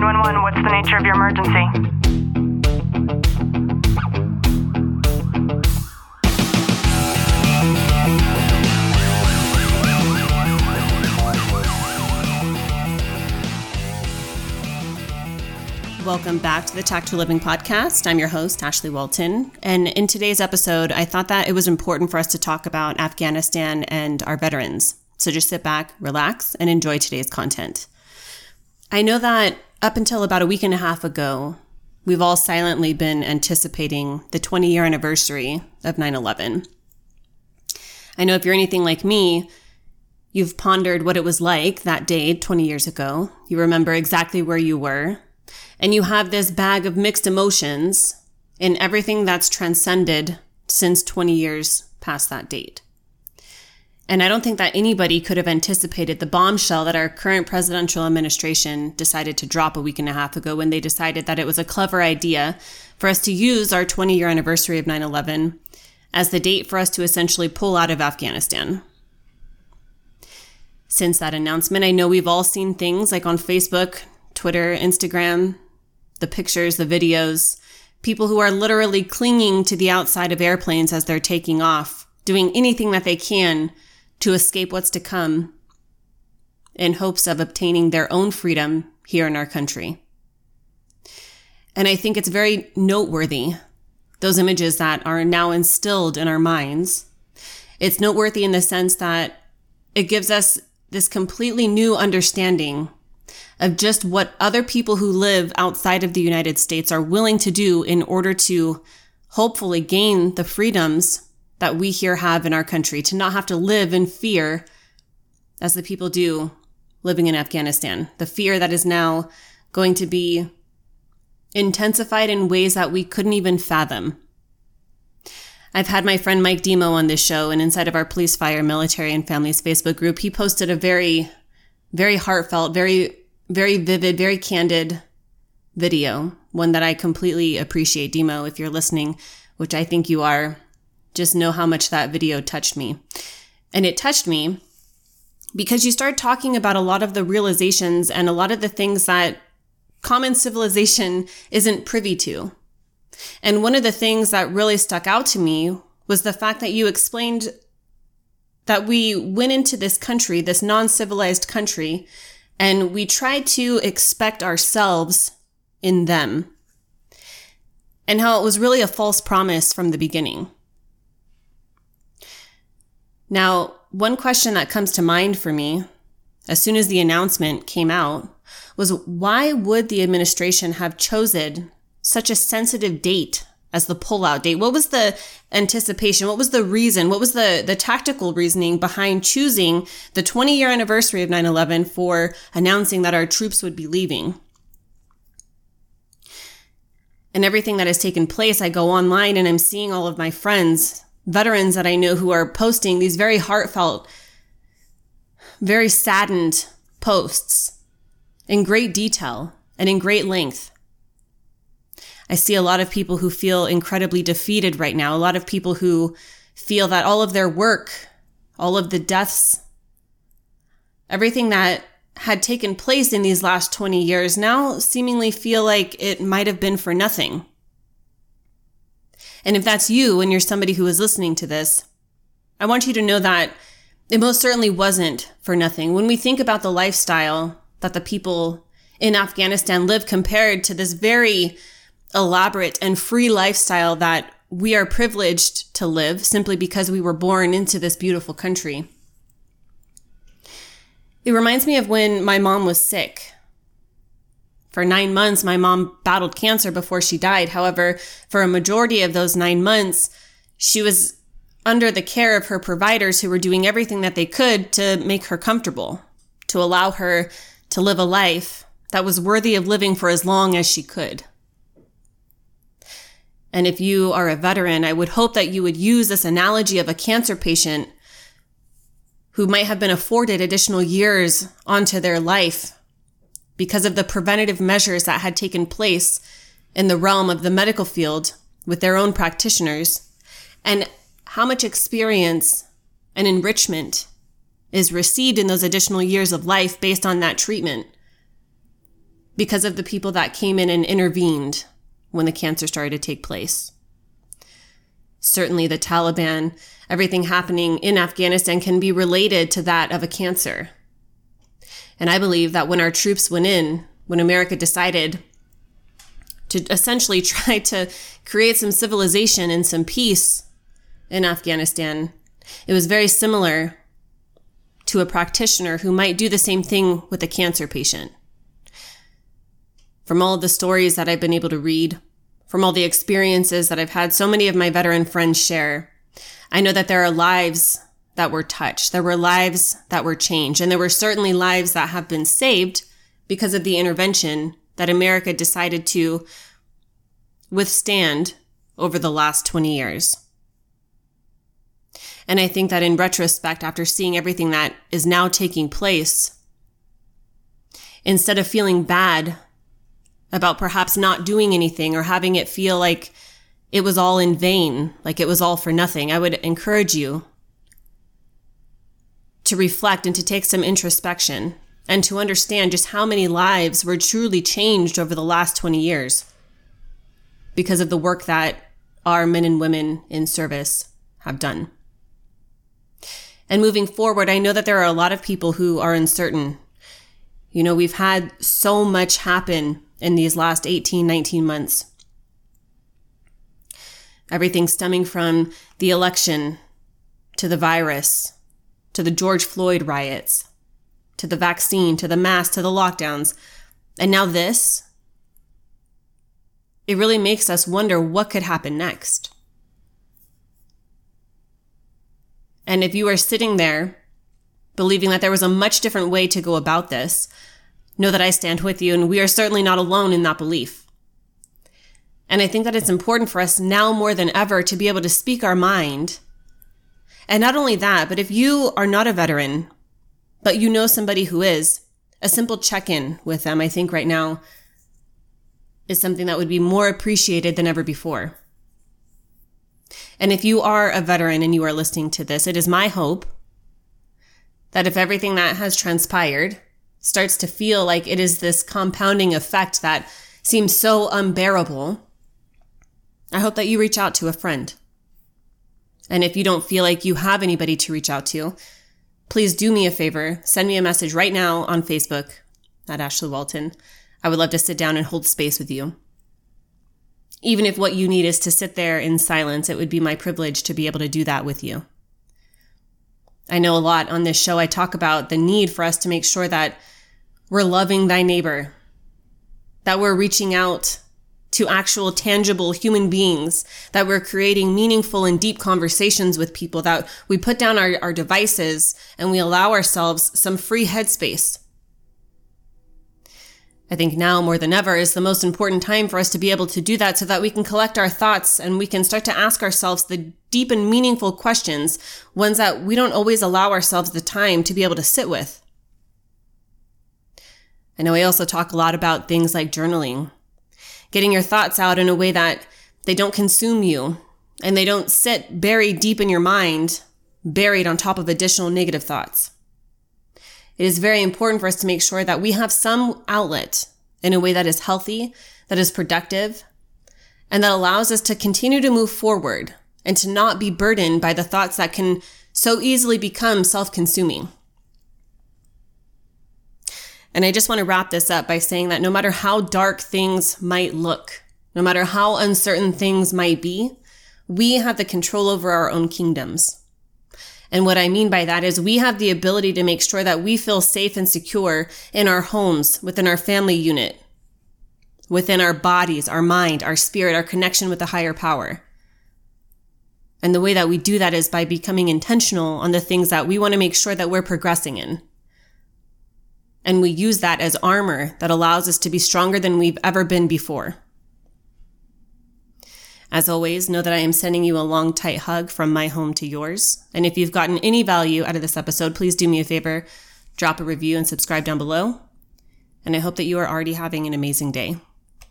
911, what's the nature of your emergency? Welcome back to the Tactical Living Podcast. I'm your host, Ashley Walton. And in today's episode, I thought that it was important for us to talk about Afghanistan and our veterans. So just sit back, relax, and enjoy today's content. I know that up until about a week and a half ago, we've all silently been anticipating the 20 year anniversary of 9 11. I know if you're anything like me, you've pondered what it was like that day 20 years ago. You remember exactly where you were, and you have this bag of mixed emotions in everything that's transcended since 20 years past that date. And I don't think that anybody could have anticipated the bombshell that our current presidential administration decided to drop a week and a half ago when they decided that it was a clever idea for us to use our 20 year anniversary of 9 11 as the date for us to essentially pull out of Afghanistan. Since that announcement, I know we've all seen things like on Facebook, Twitter, Instagram, the pictures, the videos, people who are literally clinging to the outside of airplanes as they're taking off, doing anything that they can to escape what's to come in hopes of obtaining their own freedom here in our country. And I think it's very noteworthy, those images that are now instilled in our minds. It's noteworthy in the sense that it gives us this completely new understanding of just what other people who live outside of the United States are willing to do in order to hopefully gain the freedoms that we here have in our country, to not have to live in fear as the people do living in Afghanistan. The fear that is now going to be intensified in ways that we couldn't even fathom. I've had my friend Mike Demo on this show, and inside of our police, fire, military, and families Facebook group, he posted a very, very heartfelt, very very vivid, very candid video, one that I completely appreciate. Demo, if you're listening, which I think you are, just know how much that video touched me. And it touched me because you start talking about a lot of the realizations and a lot of the things that common civilization isn't privy to. And one of the things that really stuck out to me was the fact that you explained that we went into this country, this non civilized country, and we tried to expect ourselves in them. And how it was really a false promise from the beginning. Now, one question that comes to mind for me as soon as the announcement came out was why would the administration have chosen such a sensitive date as the pullout date? What was the anticipation? What was the reason? What was the, the tactical reasoning behind choosing the 20 year anniversary of 9 11 for announcing that our troops would be leaving? And everything that has taken place, I go online and I'm seeing all of my friends, veterans that I know who are posting these very heartfelt, very saddened posts in great detail and in great length. I see a lot of people who feel incredibly defeated right now. A lot of people who feel that all of their work, all of the deaths, everything that had taken place in these last 20 years now seemingly feel like it might have been for nothing. And if that's you and you're somebody who is listening to this, I want you to know that it most certainly wasn't for nothing. When we think about the lifestyle that the people in Afghanistan live compared to this very elaborate and free lifestyle that we are privileged to live simply because we were born into this beautiful country. It reminds me of when my mom was sick. For nine months, my mom battled cancer before she died. However, for a majority of those nine months, she was under the care of her providers who were doing everything that they could to make her comfortable, to allow her to live a life that was worthy of living for as long as she could. And if you are a veteran, I would hope that you would use this analogy of a cancer patient who might have been afforded additional years onto their life because of the preventative measures that had taken place in the realm of the medical field with their own practitioners and how much experience and enrichment is received in those additional years of life based on that treatment. because of the people that came in and intervened when the cancer started to take place. Certainly, the Taliban, everything happening in Afghanistan can be related to that of a cancer. And I believe that when our troops went in, when America decided to essentially try to create some civilization and some peace in Afghanistan, it was very similar to a practitioner who might do the same thing with a cancer patient. From all of the stories that I've been able to read, from all the experiences that I've had so many of my veteran friends share, I know that there are lives that were touched. There were lives that were changed. And there were certainly lives that have been saved because of the intervention that America decided to withstand over the last 20 years. And I think that in retrospect, after seeing everything that is now taking place, instead of feeling bad about perhaps not doing anything or having it feel like it was all in vain, like it was all for nothing, I would encourage you to reflect and to take some introspection and to understand just how many lives were truly changed over the last 20 years because of the work that our men and women in service have done. And moving forward, I know that there are a lot of people who are uncertain. You know, we've had so much happen in these last 18, 19 months. Everything stemming from the election to the virus, to the George Floyd riots, to the vaccine, to the mask, to the lockdowns. And now this. It really makes us wonder what could happen next. And if you are sitting there believing that there was a much different way to go about this, know that I stand with you and we are certainly not alone in that belief. And I think that it's important for us now more than ever to be able to speak our mind. And not only that, but if you are not a veteran, but you know somebody who is, a simple check in with them, I think right now is something that would be more appreciated than ever before. And if you are a veteran and you are listening to this, it is my hope that if everything that has transpired starts to feel like it is this compounding effect that seems so unbearable, I hope that you reach out to a friend. And if you don't feel like you have anybody to reach out to, please do me a favor. Send me a message right now on Facebook at Ashley Walton. I would love to sit down and hold space with you even if what you need is to sit there in silence, it would be my privilege to be able to do that with you. I know a lot on this show. I talk about the need for us to make sure that we're loving thy neighbor, that we're reaching out to actual tangible human beings, that we're creating meaningful and deep conversations with people, that we put down our, our devices and we allow ourselves some free headspace I think now more than ever is the most important time for us to be able to do that so that we can collect our thoughts and we can start to ask ourselves the deep and meaningful questions, ones that we don't always allow ourselves the time to be able to sit with. I know I also talk a lot about things like journaling, getting your thoughts out in a way that they don't consume you and they don't sit buried deep in your mind, buried on top of additional negative thoughts. It is very important for us to make sure that we have some outlet in a way that is healthy, that is productive, and that allows us to continue to move forward and to not be burdened by the thoughts that can so easily become self consuming. And I just want to wrap this up by saying that no matter how dark things might look, no matter how uncertain things might be, we have the control over our own kingdoms. And what I mean by that is we have the ability to make sure that we feel safe and secure in our homes, within our family unit, within our bodies, our mind, our spirit, our connection with the higher power. And the way that we do that is by becoming intentional on the things that we want to make sure that we're progressing in. And we use that as armor that allows us to be stronger than we've ever been before. As always, know that I am sending you a long, tight hug from my home to yours. And if you've gotten any value out of this episode, please do me a favor, drop a review and subscribe down below. And I hope that you are already having an amazing day.